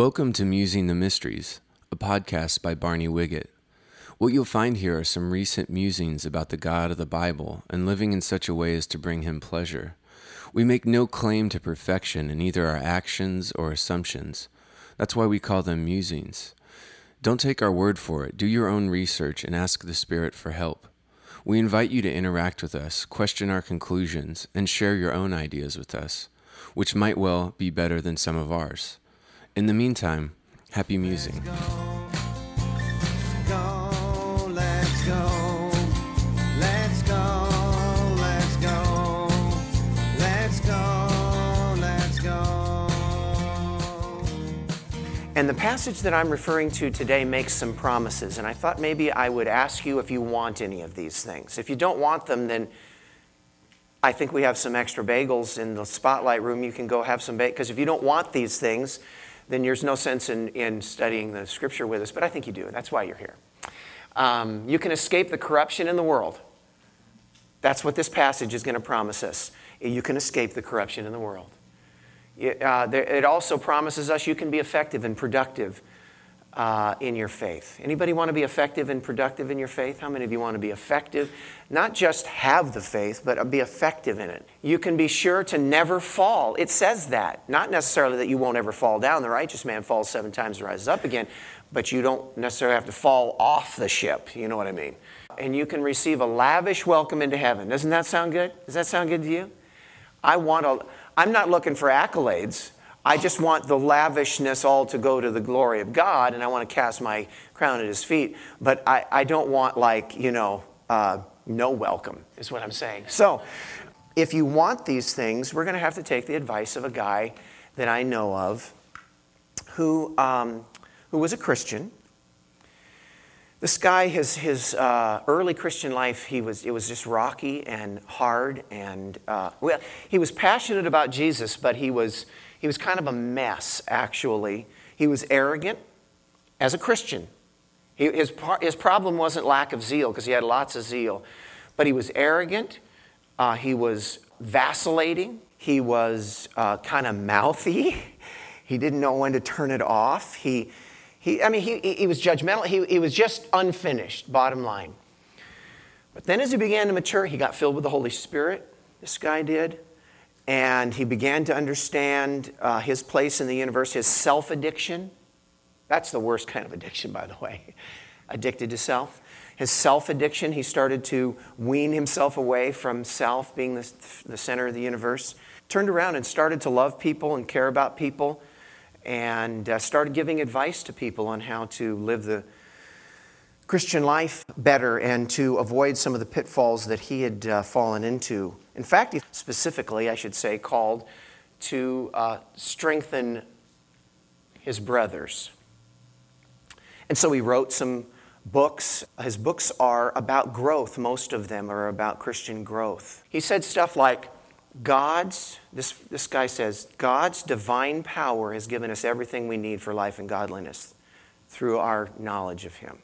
Welcome to Musing the Mysteries, a podcast by Barney Wiggett. What you'll find here are some recent musings about the God of the Bible and living in such a way as to bring him pleasure. We make no claim to perfection in either our actions or assumptions. That's why we call them musings. Don't take our word for it. Do your own research and ask the Spirit for help. We invite you to interact with us, question our conclusions, and share your own ideas with us, which might well be better than some of ours. In the meantime, happy musing. And the passage that I'm referring to today makes some promises. And I thought maybe I would ask you if you want any of these things. If you don't want them, then I think we have some extra bagels in the spotlight room. You can go have some bagels. Because if you don't want these things, then there's no sense in, in studying the scripture with us. But I think you do. That's why you're here. Um, you can escape the corruption in the world. That's what this passage is going to promise us. You can escape the corruption in the world. It, uh, there, it also promises us you can be effective and productive uh, in your faith. Anybody want to be effective and productive in your faith? How many of you want to be effective? Not just have the faith, but be effective in it. You can be sure to never fall. It says that. Not necessarily that you won't ever fall down. The righteous man falls seven times and rises up again, but you don't necessarily have to fall off the ship. You know what I mean? And you can receive a lavish welcome into heaven. Doesn't that sound good? Does that sound good to you? I want a I'm not looking for accolades. I just want the lavishness all to go to the glory of God, and I want to cast my crown at his feet. But I, I don't want, like, you know, uh, no welcome, is what I'm saying. So, if you want these things, we're going to have to take the advice of a guy that I know of who, um, who was a Christian this guy, his, his uh, early Christian life, he was, it was just rocky and hard. And, uh, well, he was passionate about Jesus, but he was, he was kind of a mess, actually. He was arrogant as a Christian. He, his, his problem wasn't lack of zeal, because he had lots of zeal, but he was arrogant. Uh, he was vacillating. He was uh, kind of mouthy. He didn't know when to turn it off. He, he, I mean, he, he was judgmental. He, he was just unfinished, bottom line. But then as he began to mature, he got filled with the Holy Spirit, this guy did. And he began to understand uh, his place in the universe, his self addiction. That's the worst kind of addiction, by the way. Addicted to self. His self addiction, he started to wean himself away from self being the, the center of the universe. Turned around and started to love people and care about people and uh, started giving advice to people on how to live the Christian life better and to avoid some of the pitfalls that he had uh, fallen into. In fact, he specifically, I should say, called to uh, strengthen his brothers. And so he wrote some books. His books are about growth, most of them are about Christian growth. He said stuff like, God's, this, this guy says, God's divine power has given us everything we need for life and godliness through our knowledge of Him.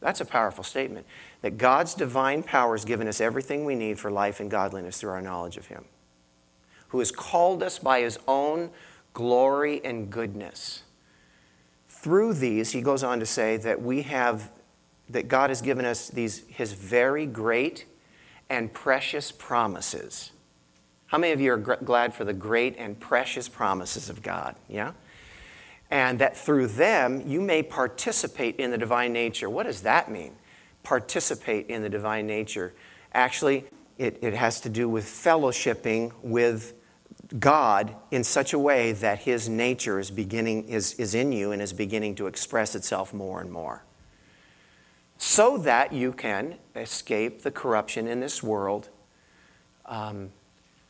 That's a powerful statement. That God's divine power has given us everything we need for life and godliness through our knowledge of Him, who has called us by His own glory and goodness. Through these, he goes on to say that we have, that God has given us these, His very great and precious promises. How many of you are gr- glad for the great and precious promises of God? Yeah? And that through them you may participate in the divine nature. What does that mean? Participate in the divine nature. Actually, it, it has to do with fellowshipping with God in such a way that his nature is beginning is, is in you and is beginning to express itself more and more so that you can escape the corruption in this world um,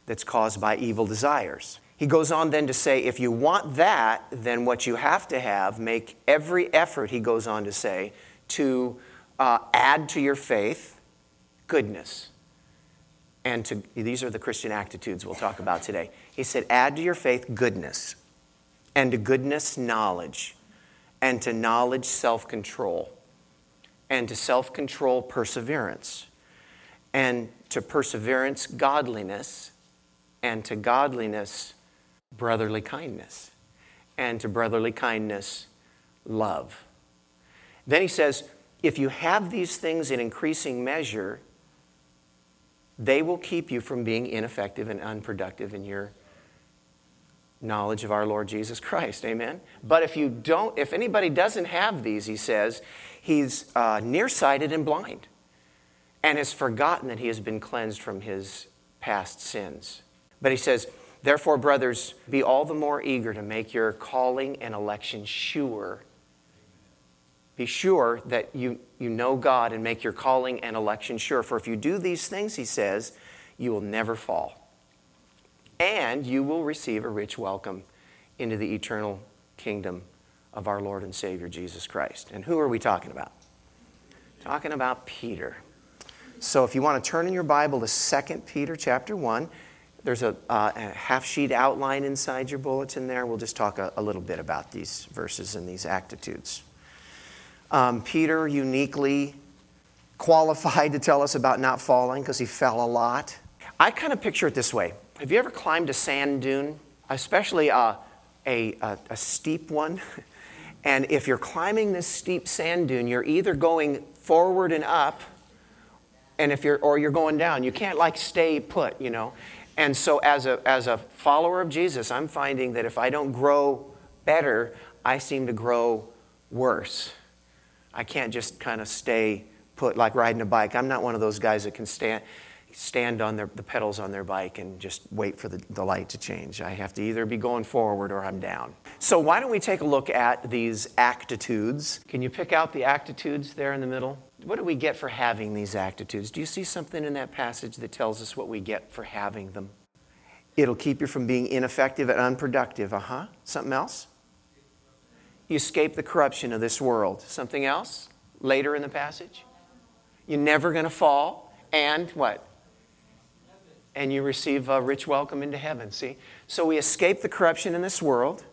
that's caused by evil desires. He goes on then to say, if you want that, then what you have to have, make every effort, he goes on to say, to uh, add to your faith goodness. And to, these are the Christian attitudes we'll talk about today. He said, add to your faith goodness, and to goodness, knowledge, and to knowledge, self control and to self control, perseverance, and to perseverance, godliness, and to godliness, brotherly kindness, and to brotherly kindness, love. Then he says, if you have these things in increasing measure, they will keep you from being ineffective and unproductive in your knowledge of our Lord Jesus Christ. Amen. But if you don't, if anybody doesn't have these, he says, he's uh, nearsighted and blind and has forgotten that he has been cleansed from his past sins. But he says, Therefore, brothers, be all the more eager to make your calling and election sure. Be sure that you, you know God and make your calling and election sure. For if you do these things, he says, you will never fall. And you will receive a rich welcome into the eternal kingdom of our Lord and Savior Jesus Christ. And who are we talking about? Talking about Peter. So if you want to turn in your Bible to 2 Peter chapter 1, there's a, uh, a, half sheet outline inside your bulletin there. We'll just talk a, a little bit about these verses and these attitudes. Um, Peter uniquely qualified to tell us about not falling because he fell a lot. I kind of picture it this way Have you ever climbed a sand dune, especially a, a, a steep one? and if you're climbing this steep sand dune, you're either going forward and up and if you're or you're going down you can't like stay put you know and so, as a, as a follower of Jesus, I'm finding that if I don't grow better, I seem to grow worse. I can't just kind of stay put like riding a bike. I'm not one of those guys that can stand, stand on their, the pedals on their bike and just wait for the, the light to change. I have to either be going forward or I'm down. So, why don't we take a look at these actitudes? Can you pick out the actitudes there in the middle? what do we get for having these attitudes? Do you see something in that passage that tells us what we get for having them? It'll keep you from being ineffective and unproductive. Uh huh. Something else? You escape the corruption of this world. Something else? Later in the passage? You're never going to fall. And what? And you receive a rich welcome into heaven. See? So we escape the corruption in this world.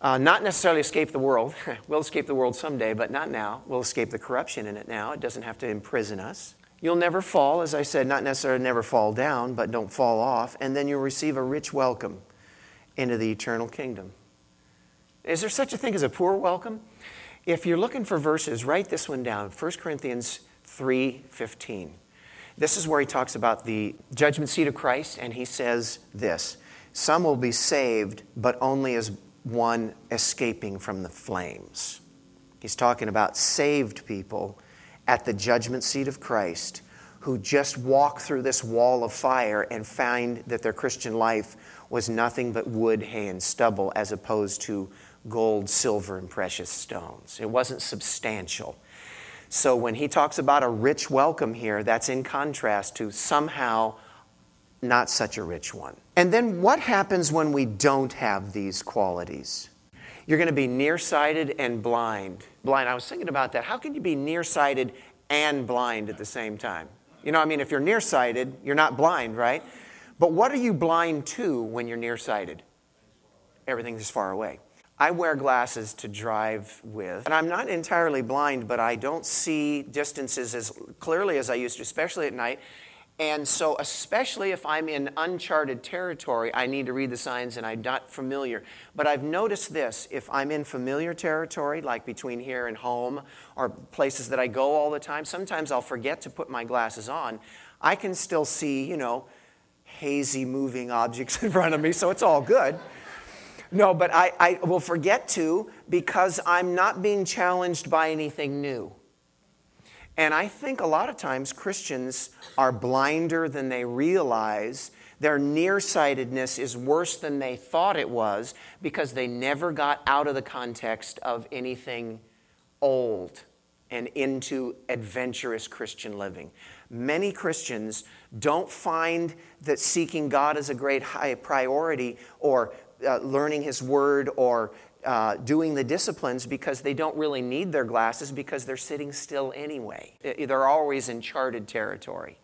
Uh, not necessarily escape the world. we'll escape the world someday, but not now. We'll escape the corruption in it now. It doesn't have to imprison us. You'll never fall, as I said, not necessarily never fall down, but don't fall off. And then you'll receive a rich welcome into the eternal kingdom. Is there such a thing as a poor welcome? If you're looking for verses, write this one down 1 Corinthians 3:15. This is where he talks about the judgment seat of Christ, and he says this Some will be saved, but only as one escaping from the flames. He's talking about saved people at the judgment seat of Christ who just walk through this wall of fire and find that their Christian life was nothing but wood, hay, and stubble as opposed to gold, silver, and precious stones. It wasn't substantial. So when he talks about a rich welcome here, that's in contrast to somehow not such a rich one. And then what happens when we don't have these qualities? You're going to be nearsighted and blind. Blind. I was thinking about that. How can you be nearsighted and blind at the same time? You know, I mean, if you're nearsighted, you're not blind, right? But what are you blind to when you're nearsighted? Everything is far away. I wear glasses to drive with, and I'm not entirely blind, but I don't see distances as clearly as I used to, especially at night. And so, especially if I'm in uncharted territory, I need to read the signs and I'm not familiar. But I've noticed this if I'm in familiar territory, like between here and home, or places that I go all the time, sometimes I'll forget to put my glasses on. I can still see, you know, hazy moving objects in front of me, so it's all good. No, but I, I will forget to because I'm not being challenged by anything new. And I think a lot of times Christians are blinder than they realize. Their nearsightedness is worse than they thought it was because they never got out of the context of anything old and into adventurous Christian living. Many Christians don't find that seeking God is a great high priority or uh, learning His Word or uh, doing the disciplines because they don't really need their glasses because they're sitting still anyway. They're always in charted territory.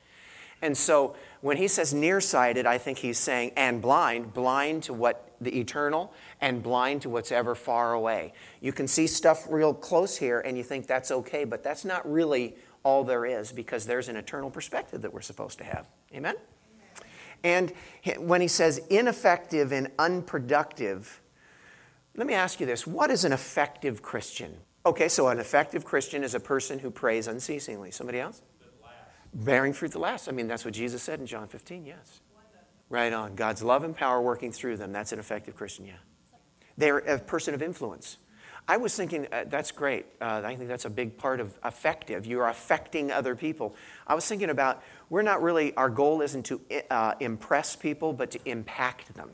And so when he says nearsighted, I think he's saying, and blind, blind to what the eternal and blind to what's ever far away. You can see stuff real close here and you think that's okay, but that's not really all there is because there's an eternal perspective that we're supposed to have. Amen? And when he says ineffective and unproductive, Let me ask you this what is an effective Christian? Okay, so an effective Christian is a person who prays unceasingly. Somebody else? Bearing fruit the last. I mean, that's what Jesus said in John 15, yes. Right on. God's love and power working through them. That's an effective Christian, yeah. They're a person of influence. I was thinking, uh, that's great. Uh, I think that's a big part of effective. You're affecting other people. I was thinking about, we're not really, our goal isn't to uh, impress people, but to impact them,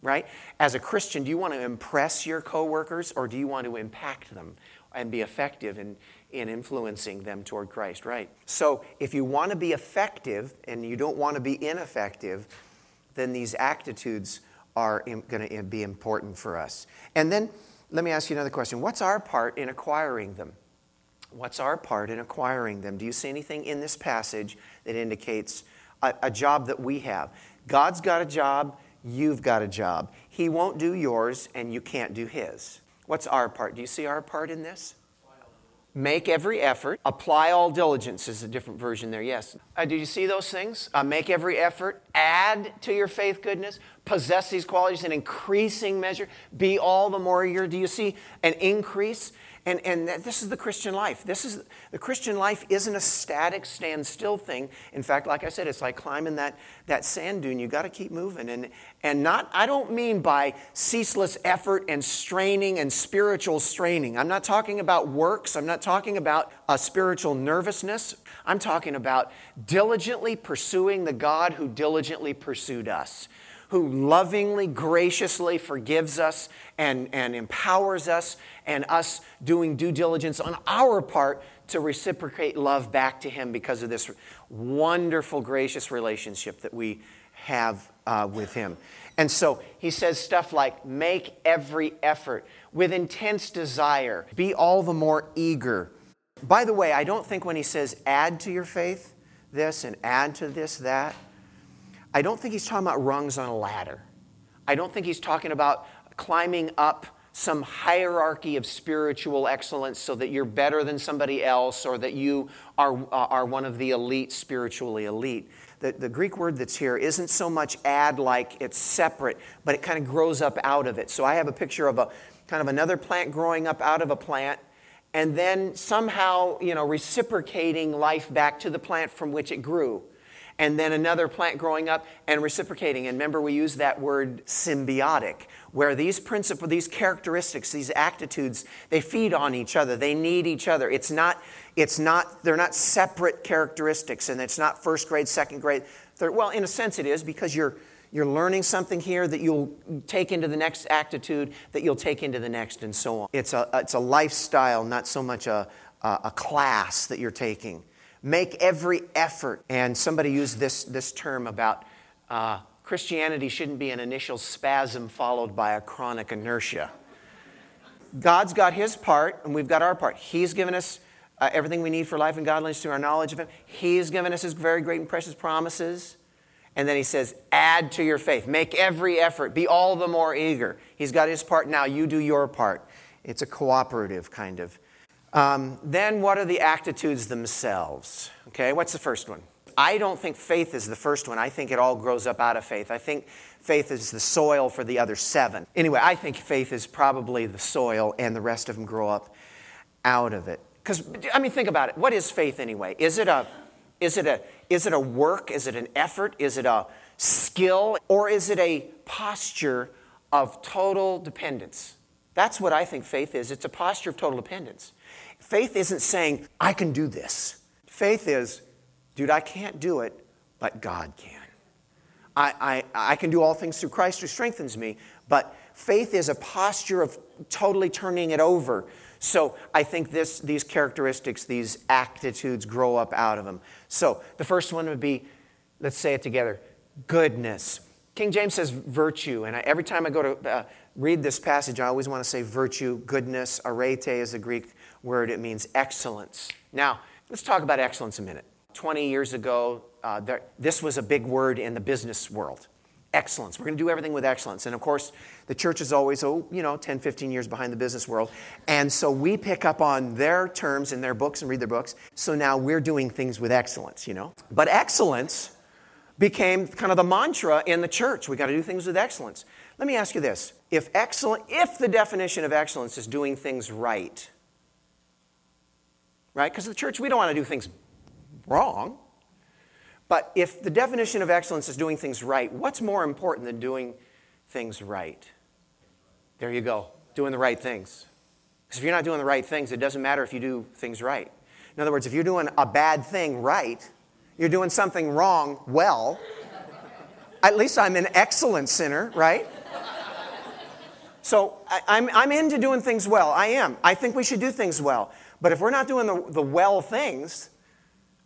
right? As a Christian, do you want to impress your coworkers or do you want to impact them and be effective in, in influencing them toward Christ, right? So if you want to be effective and you don't want to be ineffective, then these attitudes are going to be important for us. And then let me ask you another question. What's our part in acquiring them? What's our part in acquiring them? Do you see anything in this passage that indicates a, a, job that we have? God's got a job, you've got a job. He won't do yours, and you can't do his. What's our part? Do you see our part in this? Make every effort. Apply all diligence is a different version there, yes. Uh, do you see those things? Uh, make every effort. Add to your faith goodness. Possess these qualities in increasing measure. Be all the more eager. Do you see an increase? And, and this is the Christian life. This is the Christian life isn't a static, standstill thing. In fact, like I said, it's like climbing that, that sand dune. You got to keep moving. And, and not, I don't mean by ceaseless effort and straining and spiritual straining. I'm not talking about works. I'm not talking about a spiritual nervousness. I'm talking about diligently pursuing the God who diligently pursued us who lovingly, graciously forgives us and, and empowers us, and us doing due diligence on our part to reciprocate love back to Him because of this wonderful, gracious relationship that we have uh, with Him. And so he says stuff like, make every effort with intense desire, be all the more eager. By the way, I don't think when he says add to your faith this and add to this that, I don't think he's talking about rungs on a ladder. I don't think he's talking about climbing up some hierarchy of spiritual excellence so that you're better than somebody else or that you are, uh, are one of the elite, spiritually elite. The, the Greek word that's here isn't so much add like it's separate, but it kind of grows up out of it. So I have a picture of a kind of another plant growing up out of a plant and then somehow, you know, reciprocating life back to the plant from which it grew and then another plant growing up and reciprocating. And remember, we use that word symbiotic, where these principles, these characteristics, these attitudes, they feed on each other. They need each other. It's not, it's not, they're not separate characteristics, and it's not first grade, second grade, third. Well, in a sense, it is because you're you're learning something here that you'll take into the next attitude, that you'll take into the next, and so on. It's a, it's a lifestyle, not so much a, a class that you're taking. Make every effort. And somebody used this, this term about uh, Christianity shouldn't be an initial spasm followed by a chronic inertia. God's got his part, and we've got our part. He's given us uh, everything we need for life and godliness through our knowledge of him. He's given us his very great and precious promises. And then he says, add to your faith. Make every effort. Be all the more eager. He's got his part. Now you do your part. It's a cooperative kind of um, then, what are the attitudes themselves? Okay, what's the first one? I don't think faith is the first one. I think it all grows up out of faith. I think faith is the soil for the other seven. Anyway, I think faith is probably the soil, and the rest of them grow up out of it. Because, I mean, think about it. What is faith anyway? Is it a is it a is it a work? Is it an effort? Is it a skill? Or is it a posture of total dependence? That's what I think faith is. It's a posture of total dependence. Faith isn't saying, I can do this. Faith is, dude, I can't do it, but God can. I, I, I can do all things through Christ who strengthens me, but faith is a posture of totally turning it over. So I think this, these characteristics, these attitudes grow up out of them. So the first one would be, let's say it together goodness. King James says virtue, and I, every time I go to uh, read this passage, I always want to say virtue, goodness. Arete is the Greek word, it means excellence. Now, let's talk about excellence a minute. 20 years ago, uh, there, this was a big word in the business world excellence. We're going to do everything with excellence. And of course, the church is always, oh, you know, 10, 15 years behind the business world. And so we pick up on their terms in their books and read their books. So now we're doing things with excellence, you know. But excellence became kind of the mantra in the church. We got to do things with excellence. Let me ask you this. If excellent if the definition of excellence is doing things right, right? Because the church we don't want to do things wrong. But if the definition of excellence is doing things right, what's more important than doing things right? There you go, doing the right things. Because if you're not doing the right things, it doesn't matter if you do things right. In other words, if you're doing a bad thing right, you're doing something wrong well, at least I'm an excellent sinner, right? So I, I'm, I'm into doing things well. I am. I think we should do things well. But if we're not doing the, the well things,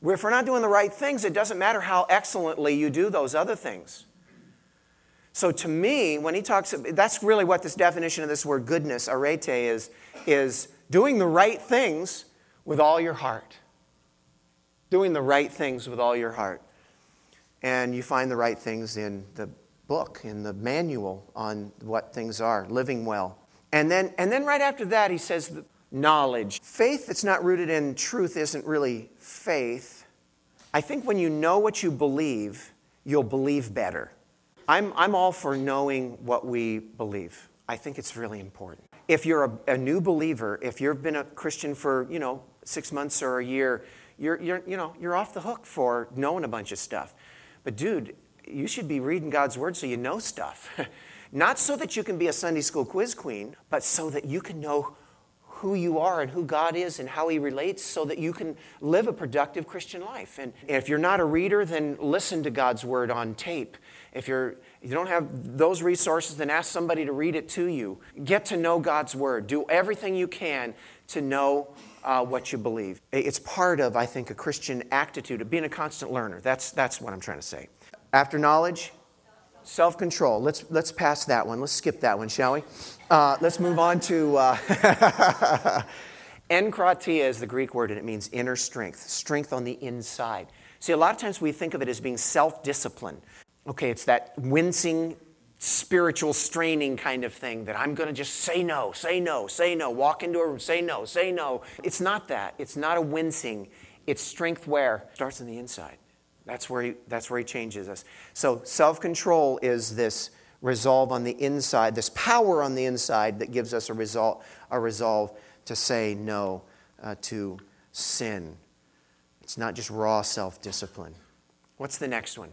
if we're not doing the right things, it doesn't matter how excellently you do those other things. So to me, when he talks, that's really what this definition of this word goodness, arete, is, is doing the right things with all your heart. Doing the right things with all your heart. And you find the right things in the book, in the manual on what things are, living well. And then, and then right after that, he says knowledge. Faith that's not rooted in truth isn't really faith. I think when you know what you believe, you'll believe better. I'm, I'm all for knowing what we believe. I think it's really important. If you're a, a new believer, if you've been a Christian for, you know, six months or a year, you're, you're, you know, you're off the hook for knowing a bunch of stuff. But dude, you should be reading God's word so you know stuff. Not so that you can be a Sunday school quiz queen, but so that you can know who you are and who God is and how He relates so that you can live a productive Christian life. And if you're not a reader, then listen to God's Word on tape. If you're, you don't have those resources, then ask somebody to read it to you. Get to know God's Word. Do everything you can to know uh, what you believe. It's part of, I think, a Christian attitude of being a constant learner. That's, that's what I'm trying to say. After knowledge, self control. Let's, let's pass that one. Let's skip that one, shall we? Uh, let's move on to uh, enkratia is the Greek word, and it means inner strength, strength on the inside. See, a lot of times we think of it as being self discipline. Okay, it's that wincing, spiritual straining kind of thing that I'm going to just say no, say no, say no, walk into a room, say no, say no. It's not that. It's not a wincing. It's strength where? Starts on the inside. That's where he, that's where he changes us. So self control is this resolve on the inside, this power on the inside that gives us a, result, a resolve to say no uh, to sin. It's not just raw self discipline. What's the next one?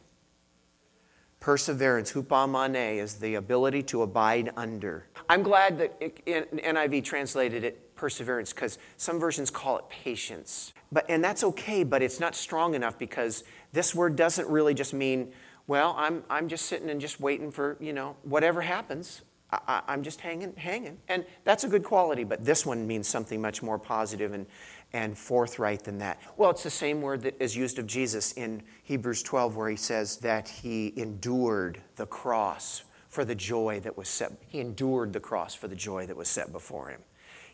Perseverance, hupomone, is the ability to abide under. I'm glad that it, NIV translated it perseverance because some versions call it patience. But, and that's okay, but it's not strong enough because this word doesn't really just mean well, I'm, I'm just sitting and just waiting for, you know, whatever happens. I, am just hanging, hanging. And that's a good quality, but this one means something much more positive and, and forthright than that. Well, it's the same word that is used of Jesus in Hebrews 12, where he says that he endured the cross for the joy that was set. He endured the cross for the joy that was set before him.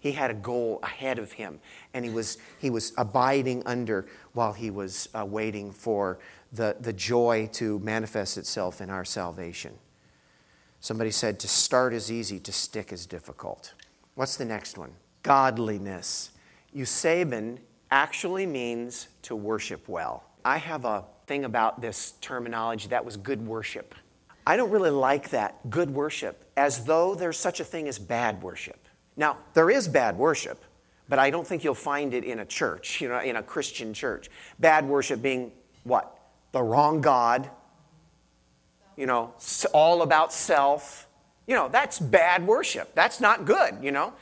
He had a goal ahead of him, and he was, he was abiding under while he was uh, waiting for the, the joy to manifest itself in our salvation. Somebody said, to start is easy, to stick is difficult. What's the next one? Godliness. Eusebin actually means to worship well. I have a thing about this terminology that was good worship. I don't really like that, good worship, as though there's such a thing as bad worship. Now, there is bad worship, but I don't think you'll find it in a church, you know, in a Christian church. Bad worship being what? the wrong God, you know, all about self. You know, that's bad worship. That's not good, you know.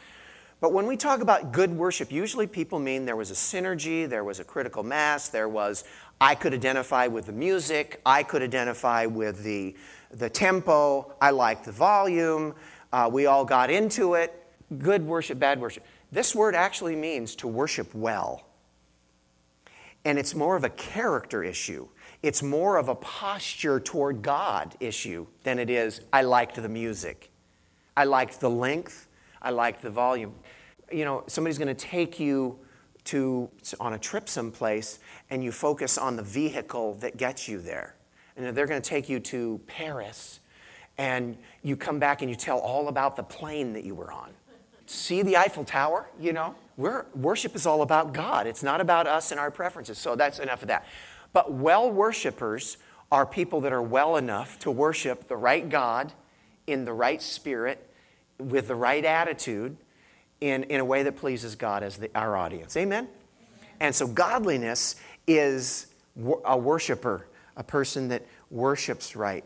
But when we talk about good worship, usually people mean there was a synergy, there was a critical mass, there was, I could identify with the music, I could identify with the, the tempo, I liked the volume, uh, we all got into it. Good worship, bad worship. This word actually means to worship well. And it's more of a character issue it's more of a posture toward God issue than it is, I liked the music. I liked the length. I liked the volume. You know, somebody's going to take you to on a trip someplace and you focus on the vehicle that gets you there. And they're going to take you to Paris and you come back and you tell all about the plane that you were on. See the Eiffel Tower, you know? We're, worship is all about God. It's not about us and our preferences. So that's enough of that. But well worshipers are people that are well enough to worship the right God in the right spirit, with the right attitude, in, in a way that pleases God as the, our audience. Amen? And so, godliness is a worshiper, a person that worships right.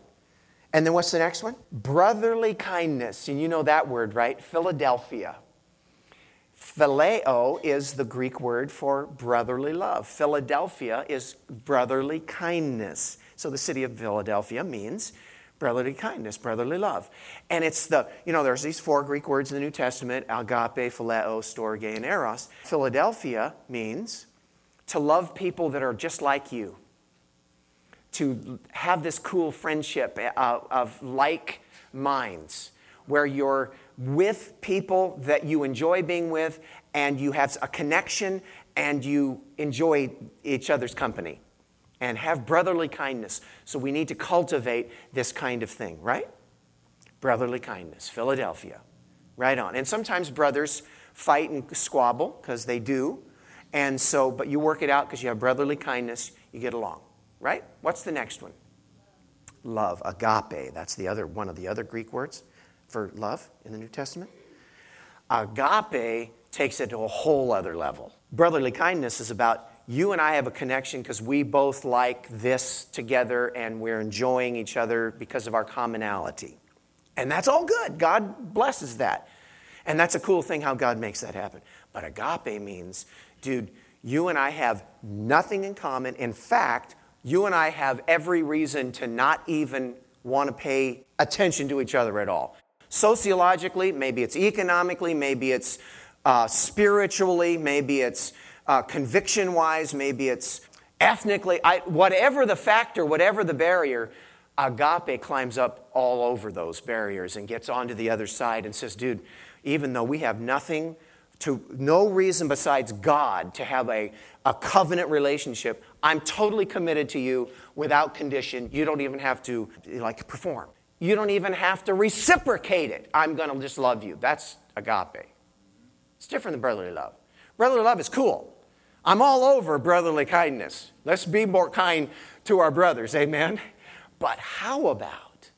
And then what's the next one? Brotherly kindness. And you know that word, right? Philadelphia. Phileo is the Greek word for brotherly love. Philadelphia is brotherly kindness. So the city of Philadelphia means brotherly kindness, brotherly love. And it's the, you know, there's these four Greek words in the New Testament agape, phileo, storge, and eros. Philadelphia means to love people that are just like you, to have this cool friendship of, uh, of like minds where you're with people that you enjoy being with and you have a connection and you enjoy each other's company and have brotherly kindness. So we need to cultivate this kind of thing, right? Brotherly kindness, Philadelphia. Right on. And sometimes brothers fight and squabble because they do. And so, but you work it out because you have brotherly kindness, you get along, right? What's the next one? Love, agape. That's the other one of the other Greek words for love in the New Testament. Agape takes it to a whole other level. Brotherly kindness is about you and I have a connection because we both like this together and we're enjoying each other because of our commonality. And that's all good. God blesses that. And that's a cool thing how God makes that happen. But agape means, dude, you and I have nothing in common. In fact, you and I have every reason to not even want to pay attention to each other at all. Sociologically, maybe it's economically, maybe it's uh, spiritually, maybe it's uh, conviction wise, maybe it's ethnically, I, whatever the factor, whatever the barrier, agape climbs up all over those barriers and gets onto the other side and says, dude, even though we have nothing to no reason besides God to have a, a covenant relationship, I'm totally committed to you without condition. You don't even have to like perform. You don't even have to reciprocate it. I'm going to just love you. That's agape. It's different than brotherly love. Brotherly love is cool. I'm all over brotherly kindness. Let's be more kind to our brothers. Amen. But how about?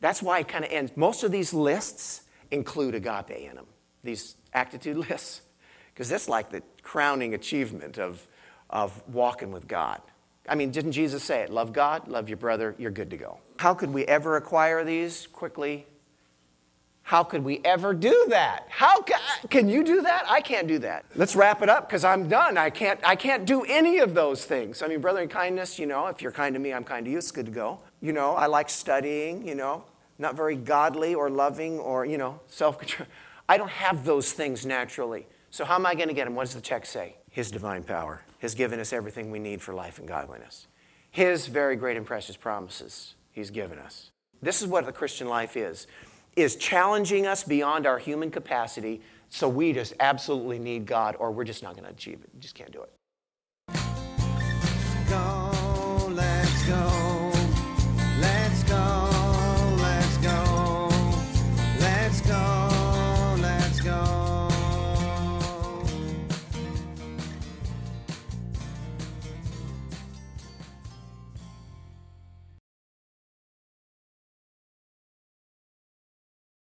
That's why it kind of ends. Most of these lists include agape in them, these attitude lists, because that's like the crowning achievement of, of walking with God. I mean, didn't Jesus say it? Love God, love your brother, you're good to go. How could we ever acquire these quickly? How could we ever do that? How can, can you do that? I can't do that. Let's wrap it up because I'm done. I can't, I can't do any of those things. I mean, brother in kindness, you know, if you're kind to me, I'm kind to you. It's good to go. You know, I like studying, you know, not very godly or loving or, you know, self control. I don't have those things naturally. So, how am I going to get them? What does the text say? His divine power has given us everything we need for life and godliness. His very great and precious promises He's given us. This is what the Christian life is is challenging us beyond our human capacity so we just absolutely need God or we're just not going to achieve it. We just can't do it.